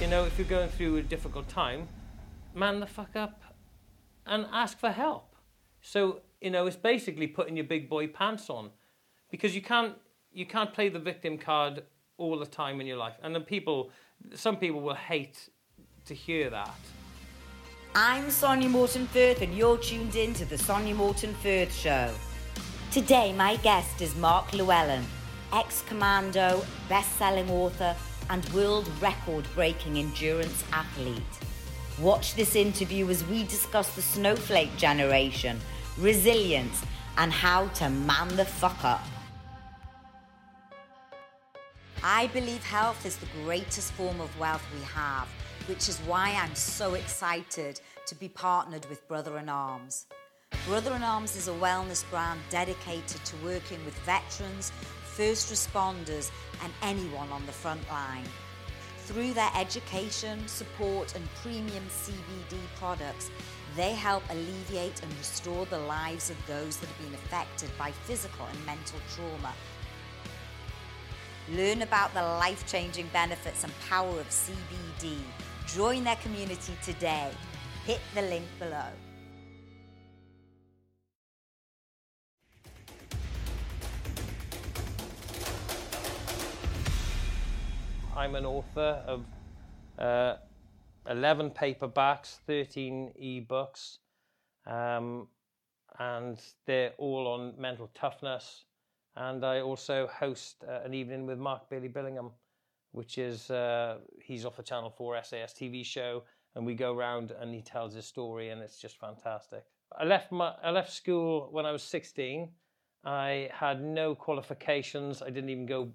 You know, if you're going through a difficult time, man the fuck up and ask for help. So, you know, it's basically putting your big boy pants on because you can't you can't play the victim card all the time in your life. And then people some people will hate to hear that. I'm Sonya Morton Firth, and you're tuned in to the Sonya Morton Firth Show. Today, my guest is Mark Llewhellin, ex commando, best selling author, and world record breaking endurance athlete. Watch this interview as we discuss the snowflake generation, resilience, and how to man the fuck up. I believe health is the greatest form of wealth we have, which is why I'm so excited to be partnered with Brother in Arms. Brother in Arms is a wellness brand dedicated to working with veterans, first responders, and anyone on the front line. Through their education, support, and premium CBD products, they help alleviate and restore the lives of those that have been affected by physical and mental trauma Learn about the life changing benefits and power of CBD. Join their community today. Hit the link below. I'm an author of uh, 11 paperbacks, 13 ebooks, um, and they're all on mental toughness. And I also host uh, an evening with Mark Billy Billingham, which is, uh, he's off the Channel 4 SAS TV show, and we go around and he tells his story, and it's just fantastic. I left, my, I left school when I was 16. I had no qualifications. I didn't even go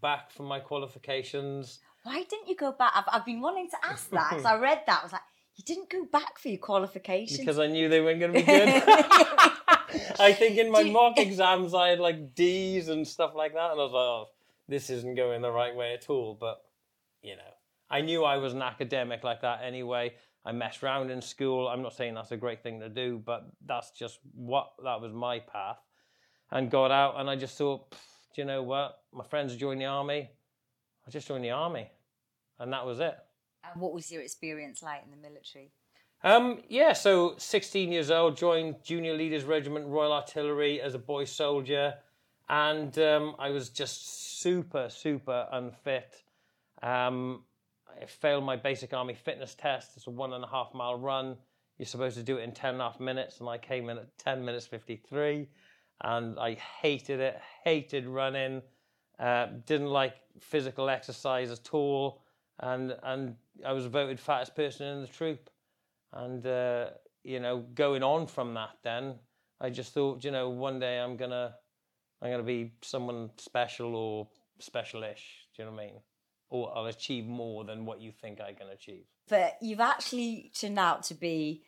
back for my qualifications. Why didn't you go back? I've, I've been wanting to ask that because I read that. I was like, you didn't go back for your qualifications because I knew they weren't going to be good. I think in my mock exams I had like D's and stuff like that, and I was like, oh, this isn't going the right way at all. But you know, I knew I was an academic like that anyway. I messed around in school. I'm not saying that's a great thing to do, but that's just what that was my path. And got out, and I just thought, do you know what? My friends joined the army. I just joined the army, and that was it. And what was your experience like in the military? Um, yeah, so 16 years old, joined Junior Leaders Regiment Royal Artillery as a boy soldier, and um, I was just super, super unfit. Um, I failed my basic army fitness test. It's a one and a half mile run. You're supposed to do it in 10 and a half minutes, and I came in at 10 minutes 53, and I hated it, hated running, uh, didn't like physical exercise at all, and, and I was voted fattest person in the troop. And, uh, you know, going on from that, then I just thought, you know, one day I'm to, I'm to be someone special or specialish. Do you know what I mean? Or I'll achieve more than what you think I can achieve. But you've actually turned out to be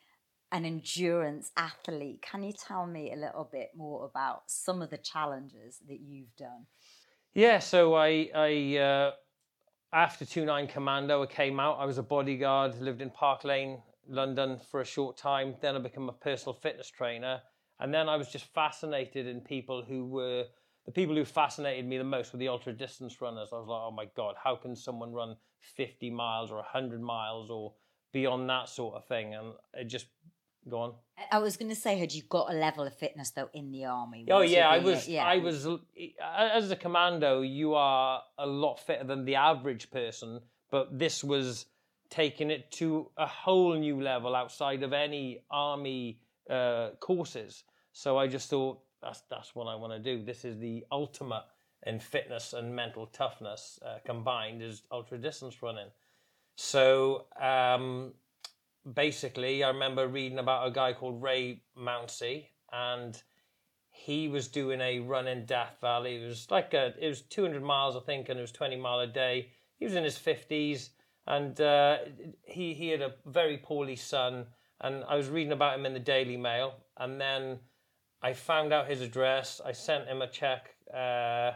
an endurance athlete. Can you tell me a little bit more about some of the challenges that you've done? Yeah, so I, I uh, after 29 Commando, I came out. I was a bodyguard, lived in Park Lane, London for a short time. Then I became a personal fitness trainer. And then I was just fascinated in people who were the people who fascinated me the most were the ultra distance runners. I was like, oh my God, how can someone run 50 miles or 100 miles or beyond that sort of thing? And it just, go on. I was going to say, had you got a level of fitness though in the army? Oh yeah, I was. Yeah. I was. As a commando, you are a lot fitter than the average person. But this was taking it to a whole new level outside of any army uh, courses. So I just thought that's that's what I want to do. This is the ultimate in fitness and mental toughness uh, combined is ultra distance running. So um, basically, I remember reading about a guy called Ray Mounsey, and he was doing a run in Death Valley. It was like a, it was 200 miles, I think, and it was 20 mile a day. He was in his 50s and uh, he he had a very poorly son, and I was reading about him in the Daily Mail, and then I found out his address. I sent him a check uh,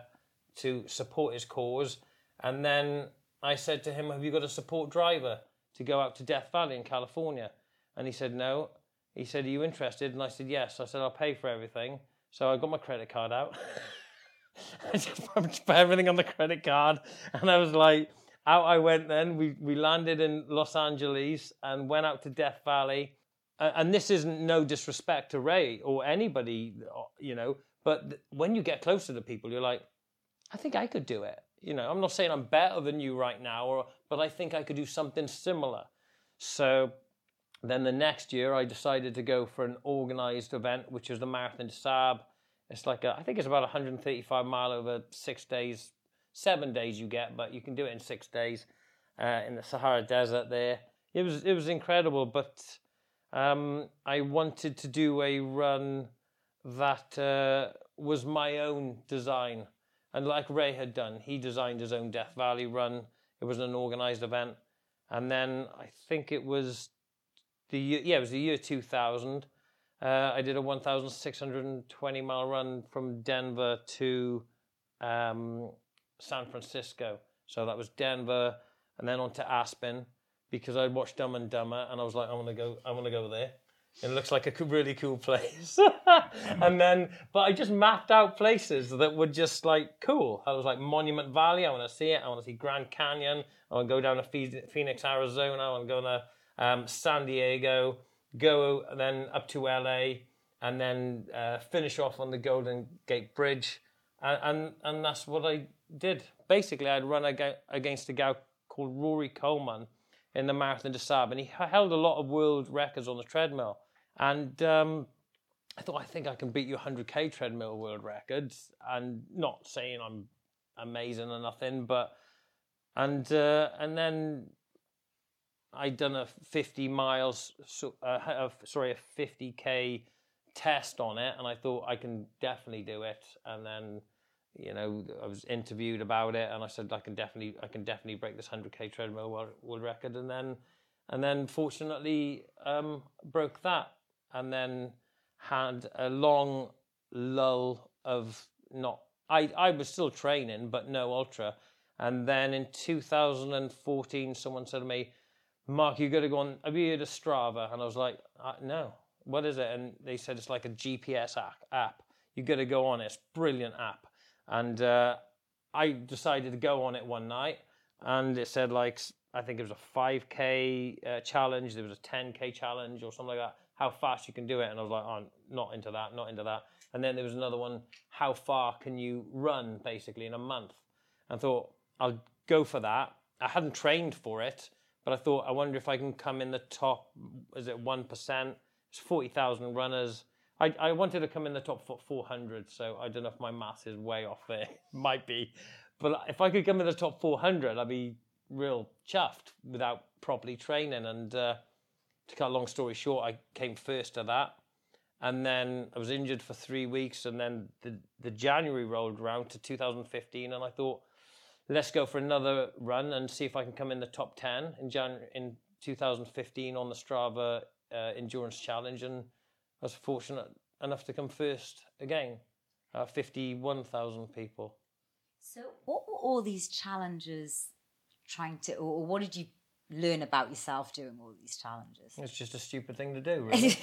to support his cause, and then I said to him, "Have you got a support driver to go out to Death Valley in California?" And he said, "No." He said, "Are you interested?" And I said, "Yes." I said, "I'll pay for everything." So I got my credit card out. I just put everything on the credit card, and I was like out I went then. We, we landed in Los Angeles and went out to Death Valley. And this isn't no disrespect to Ray or anybody, you know, but when you get closer to the people, you're like, I think I could do it. You know, I'm not saying I'm better than you right now, or, but I think I could do something similar. So then the next year, I decided to go for an organized event, which was the Marathon des Sables. It's like a, I think it's about 135 mile over six days, seven days you get, but you can do it in six days uh, in the Sahara Desert. There, it was it was incredible. But um, I wanted to do a run that uh, was my own design, and like Ray had done, he designed his own Death Valley run. It was an organized event, and then I think it was the year, yeah, it was the year 2000. Uh, I did a 1,620 mile run from Denver to um, San Francisco. So that was Denver, and then on to Aspen because I'd watched Dumb and Dumber, and I was like, I want to go, I want to go there. It looks like a really cool place. and then, but I just mapped out places that were just like cool. I was like Monument Valley. I want to see it. I want to see Grand Canyon. I want to go down to Phoenix, Arizona. I want to go to um, San Diego, go then up to LA, and then uh, finish off on the Golden Gate Bridge, and, and, and that's what I did. Basically, I'd run against a guy called Rory Coleman in the Marathon des Sables, and he held a lot of world records on the treadmill. And um, I thought, I think I can beat you 100k treadmill world records, and not saying I'm amazing or nothing, but and uh, and then I'd done a 50 miles, uh, sorry, a 50k test on it, and I thought I can definitely do it. And then, you know, I was interviewed about it, and I said I can definitely, I can definitely break this 100k treadmill world, record. And then, and then, fortunately, um, broke that, and then had a long lull of not. I I was still training, but no ultra. And then in 2014, someone said to me Mark, you got to go on. Have you heard of Strava? And I was like, no. What is it? And they said it's like a GPS app. You got to go on it. It's brilliant app. And uh, I decided to go on it one night, and it said like I think it was a 5k uh, challenge. There was a 10k challenge or something like that. How fast you can do it? And I was like, oh, not into that, not into that. And then there was another one. How far can you run basically in a month? And I thought I'll go for that. I hadn't trained for it but I thought, I wonder if I can come in the top, is it 1%? It's 40,000 runners. I, I wanted to come in the top 400, so I don't know if my math is way off there. Might be. But if I could come in the top 400, I'd be real chuffed without properly training. And uh, to cut a long story short, I came first to that. And then I was injured for three weeks. And then the, the January rolled around to 2015. And I thought, let's go for another run and see if I can come in the top 10 in January in 2015 on the Strava uh, Endurance Challenge. And I was fortunate enough to come first again, uh, 51,000 people. So, what were all these challenges trying to, or what did you learn about yourself doing all these challenges? It's just a stupid thing to do, really.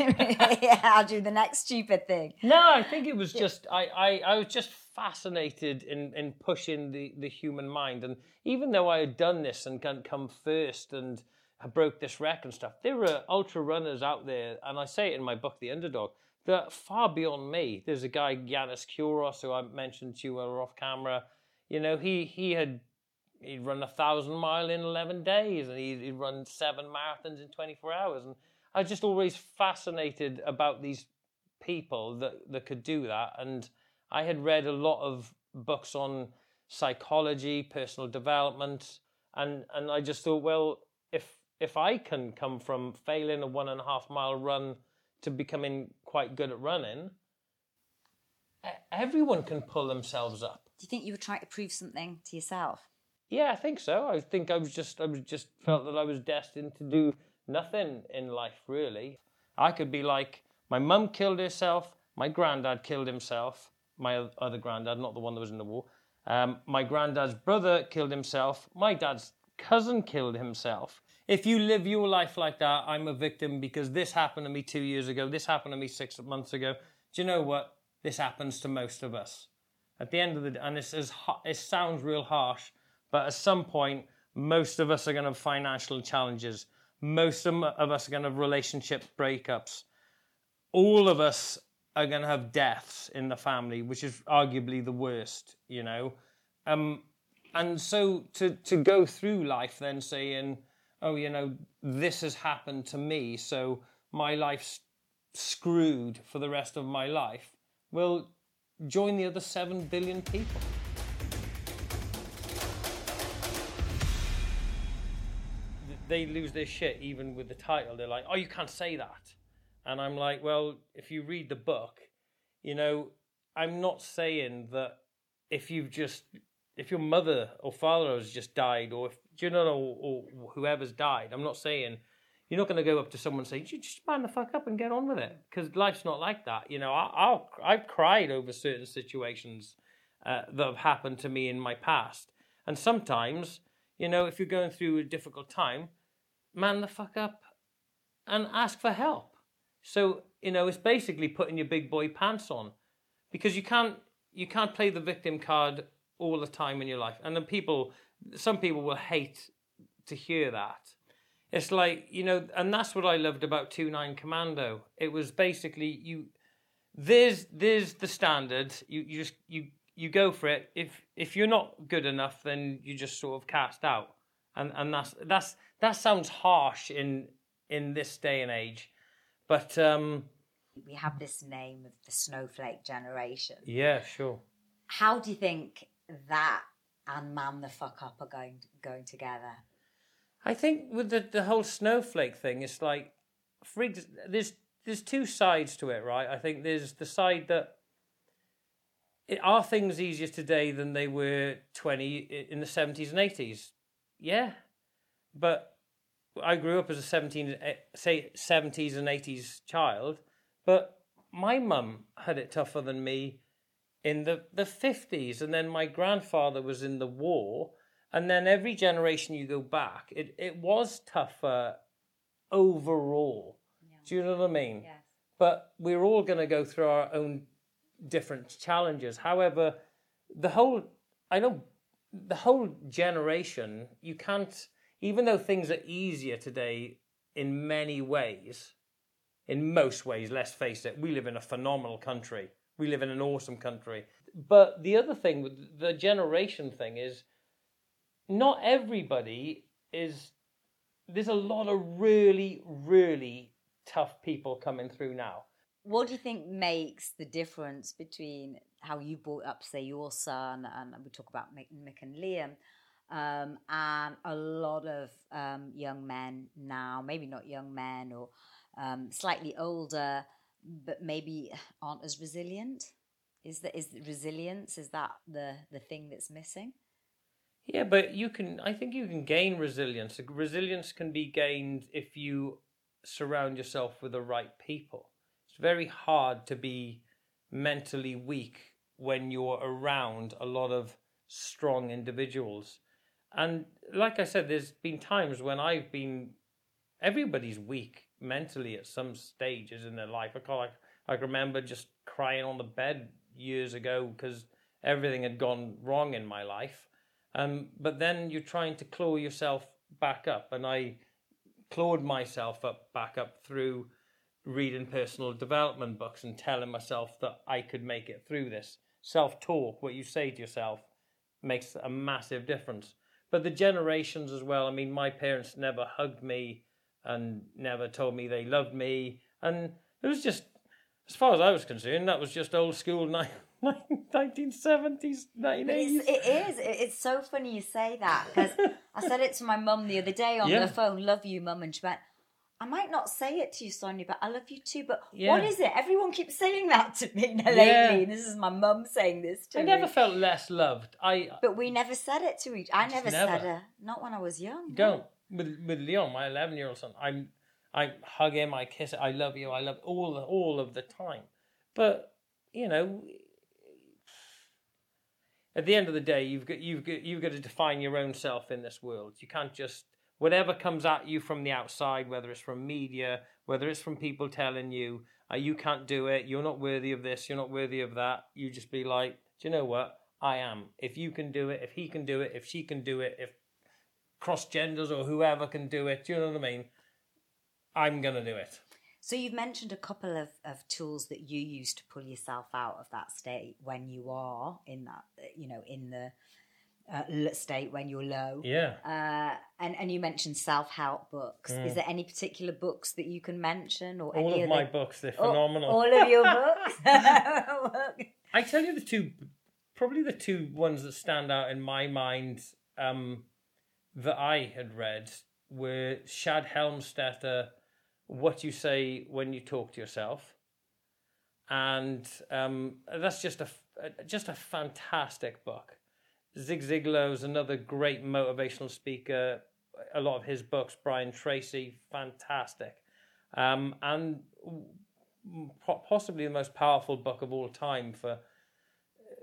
yeah, I'll do the next stupid thing. No, I think it was just I, I, I was just fascinated in, in pushing the, the human mind. And even though I had done this and come first and I broke this record and stuff, there were ultra runners out there, and I say it in my book, The Underdog, that far beyond me. There's a guy, Yanis Kouros, who I mentioned to you off camera. You know, he he had he'd run a thousand mile in 11 days and he'd, he'd run seven marathons in 24 hours and i was just always fascinated about these people that, that could do that and i had read a lot of books on psychology personal development and and i just thought well if i can come from failing a one and a half mile run to becoming quite good at running everyone can pull themselves up do you think you were trying to prove something to yourself yeah, I think so. I think I was just I was just felt that I was destined to do nothing in life really. I could be like my mum killed herself, my granddad killed himself, my other granddad, not the one that was in the war. Um, my granddad's brother killed himself. My dad's cousin killed himself. If you live your life like that, I'm a victim because this happened to me two years ago. This happened to me six months ago. Do you know what? This happens to most of us. At the end of the day, and it's as it sounds real harsh, but at some point, Most of us are going to have financial challenges. Most of us are going to have relationship breakups. All of us are going to have deaths in the family, which is arguably the worst, you know. Um, and so to to go through life then saying, oh, you know, this has happened to me, so my life's screwed for the rest of my life. Well, join the other seven billion people. They lose their shit even with the title. They're like, oh, you can't say that. And I'm like, well, if you read the book, you know, I'm not saying that if you've just if your mother or father has just died, or if you know, or, or whoever's died, I'm not saying you're not going to go up to someone and say, "Just man the fuck up and get on with it," because life's not like that. You know, I, i have cried over certain situations uh, that have happened to me in my past, and sometimes, you know, if you're going through a difficult time, man the fuck up and ask for help. So you know, it's basically putting your big boy pants on, because you can't you can't play the victim card all the time in your life. And then people, some people will hate to hear that. It's like, you know, and that's what I loved about 2 9 Commando. It was basically you, there's, there's the standard. You, you just, you, you go for it. If, if you're not good enough, then you just sort of cast out. And, and that's, that's, that sounds harsh in, in this day and age. But, um, we have this name of the snowflake generation. Yeah, sure. How do you think that and man the fuck up are going going together. I think with the the whole snowflake thing, it's like freaks. There's there's two sides to it, right? I think there's the side that it, are things easier today than they were twenty in the seventies and eighties. Yeah, but I grew up as a 17, eh, say 70s and 80s child, but my mum had it tougher than me in the, the 50s, and then my grandfather was in the war, and then every generation you go back, it, it was tougher overall. Yeah. Do you know what I mean? Yes. But we're all going to go through our own different challenges. However, the whole, I know, the whole generation, you can't, even though things are easier today in many ways, in most ways, let's face it, we live in a phenomenal country we live in an awesome country. But the other thing, the generation thing, is not everybody is. There's a lot of really, really tough people coming through now. What do you think makes the difference between how you brought up, say, your son, and we talk about Mick, Mick and Liam, um, and a lot of um, young men now, maybe not young men or um, slightly older, but maybe aren't as resilient? Is that is resilience? Is that the the thing that's missing? Yeah, but you can. I think you can gain resilience. Resilience can be gained if you surround yourself with the right people. It's very hard to be mentally weak when you're around a lot of strong individuals. And like I said, there's been times when I've been. Everybody's weak mentally at some stages in their life. I call like I remember just crying on the bed years ago because everything had gone wrong in my life. Um, but then you're trying to claw yourself back up, and I clawed myself up back up through reading personal development books and telling myself that I could make it through this. Self talk, what you say to yourself, makes a massive difference. But the generations as well. I mean, my parents never hugged me and never told me they loved me. And it was just, as far as I was concerned, that was just old school 1970s, 1980s. It is. It's so funny you say that because I said it to my mum the other day on yeah. the phone, love you, mum. And she went, I might not say it to you, Sonya, but I love you too. But yeah. what is it? Everyone keeps saying that to me lately. Yeah. This is my mum saying this to I me. I never felt less loved. I. But we never said it to each. I never, never. said it. Not when I was young. don't with with Leon, my eleven year old son, I'm I hug him, I kiss it, I love you, I love all all of the time. But you know, at the end of the day, you've got you've got you've got to define your own self in this world. You can't just whatever comes at you from the outside, whether it's from media, whether it's from people telling you uh, you can't do it, you're not worthy of this, you're not worthy of that. You just be like, do you know what? I am. If you can do it, if he can do it, if she can do it, if cross genders or whoever can do it. Do you know what I mean? I'm gonna do it. So you've mentioned a couple of, of tools that you use to pull yourself out of that state when you are in that, you know, in the uh, state when you're low. Yeah. Uh, and and you mentioned self help books. Is there any particular books that you can mention or Mm. All any of other? my books, they're Oh, phenomenal. all of your books. I tell you the two, probably the two ones that stand out in my mind um, that I had read were Shad Helmstetter, What You Say When You Talk to Yourself. And um, that's just a, f- just a fantastic book. Zig Ziglar is another great motivational speaker. A lot of his books, Brian Tracy, fantastic. Um, and possibly the most powerful book of all time for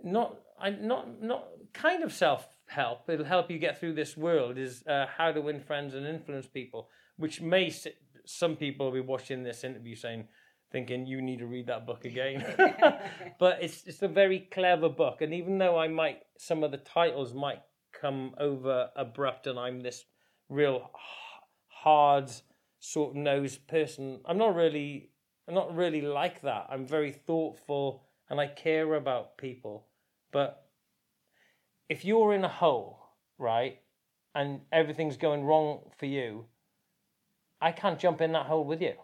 not I not not kind of self help. It'll help you get through this world. Is uh, how to win friends and influence people, which may s- some people will be watching this interview saying, thinking you need to read that book again. but it's it's a very clever book, and even though I might some of the titles might come over abrupt, and I'm this real hard sort of nosed person, I'm not really I'm not really like that. I'm very thoughtful and I care about people. But if you're in a hole, right, and everything's going wrong for you, I can't jump in that hole with you.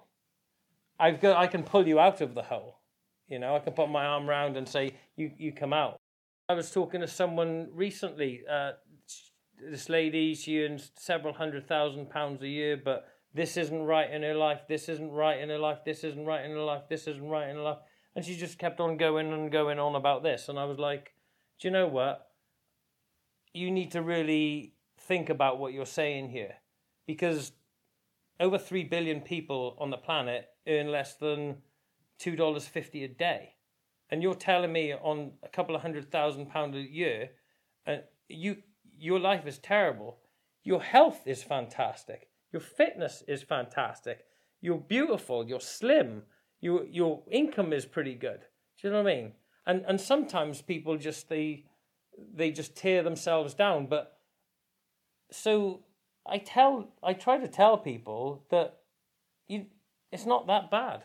I've got I can pull you out of the hole. You know, I can put my arm around and say, "You you come out." I was talking to someone recently. Uh, this lady, she earns several hundred thousand pounds a year, but this isn't right in her life. This isn't right in her life. This isn't right in her life. This isn't right in her life. And she just kept on going and going on about this. And I was like, do you know what? You need to really think about what you're saying here, because over three billion people on the planet earn less than two dollars fifty a day, and you're telling me on a couple of hundred thousand pound a year, uh, you your life is terrible. Your health is fantastic. Your fitness is fantastic. You're beautiful. You're slim. Your your income is pretty good. Do you know what I mean? And and sometimes people just they they just tear themselves down. But so I tell I try to tell people that you it's not that bad.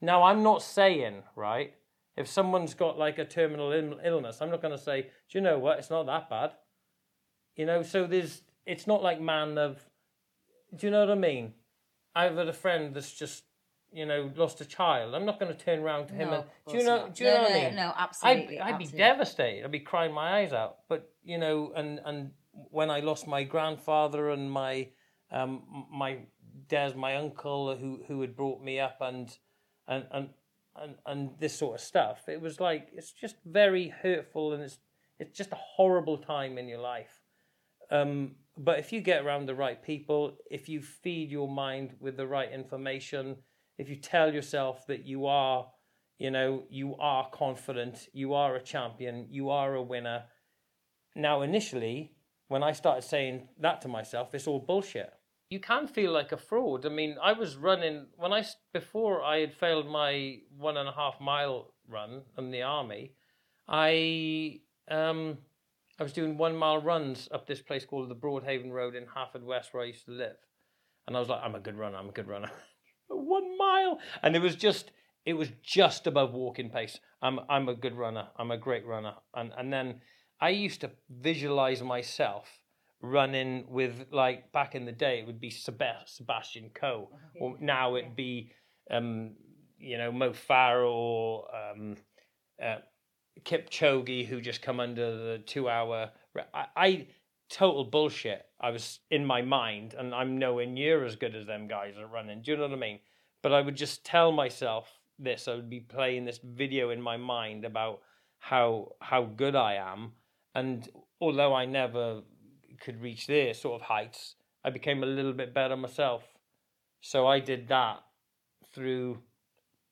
Now I'm not saying right if someone's got like a terminal Ill- illness, I'm not going to say, do you know what? It's not that bad. You know, so there's it's not like man of do you know what I mean? I've had a friend that's just, you know, lost a child. I'm not going to turn around to him No, and do you know? not. Do you No, know what I mean? no, I'd, absolutely, I'd be devastated. I'd be crying my eyes out. But you know, and and when I lost my grandfather and my um my Des, my uncle who who had brought me up and and and and, and this sort of stuff, it was like it's just very hurtful and it's it's just a horrible time in your life. Um, but if you get around the right people, if you feed your mind with the right information, if you tell yourself that you are, you know, you are confident, you are a champion, you are a winner. Now, initially, when I started saying that to myself, it's all bullshit. You can feel like a fraud. I mean, I was running when I before I had failed my one and a half mile run in the army. I um, I was doing one mile runs up this place called the Broadhaven Road in Haverfordwest, where I used to live, and I was like, I'm a good runner. I'm a good runner. one mile, and it was just it was just above walking pace. I'm I'm a good runner. I'm a great runner, and and then I used to visualize myself running with like back in the day it would be Seb- Sebastian Coe, or now it'd be um, you know Mo Farah or um, uh, Kipchoge who just come under the two hour. I, I total bullshit. I was in my mind, and I'm nowhere near as good as them guys at running. Do you know what I mean? But I would just tell myself this. I would be playing this video in my mind about how how good I am, and although I never could reach their sort of heights, I became a little bit better myself. So I did that through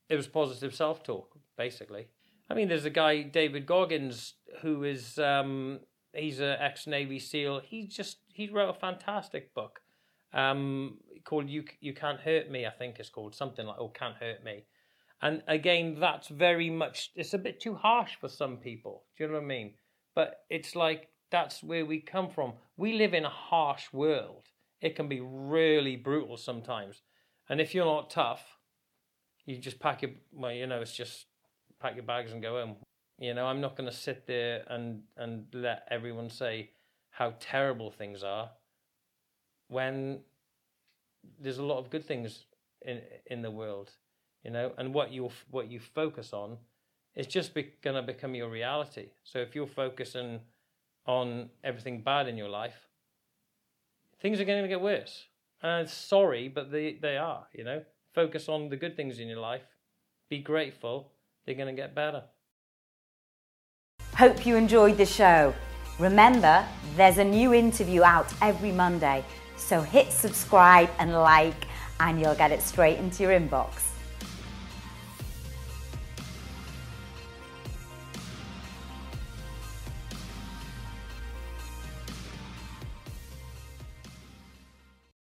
it was positive self talk, basically. I mean, there's a guy, David Goggins, who is um, he's an ex Navy SEAL. He just he wrote a fantastic book um, called "You You Can't Hurt Me." I think it's called something like "Oh, Can't Hurt Me." And again, that's very much it's a bit too harsh for some people. Do you know what I mean? But it's like that's where we come from. We live in a harsh world. It can be really brutal sometimes. And if you're not tough, you just pack your well, you know, it's just pack your bags and go home. You know, I'm not going to sit there and and let everyone say how terrible things are when there's a lot of good things in in the world. You know, and what you what you focus on is just be, going to become your reality. So if you're focusing on everything bad in your life, things are going to get worse. And sorry, but they, they are, you know. Focus on the good things in your life. Be grateful. They're going to get better. Hope you enjoyed the show. Remember, there's a new interview out every Monday. So hit subscribe and like, and you'll get it straight into your inbox.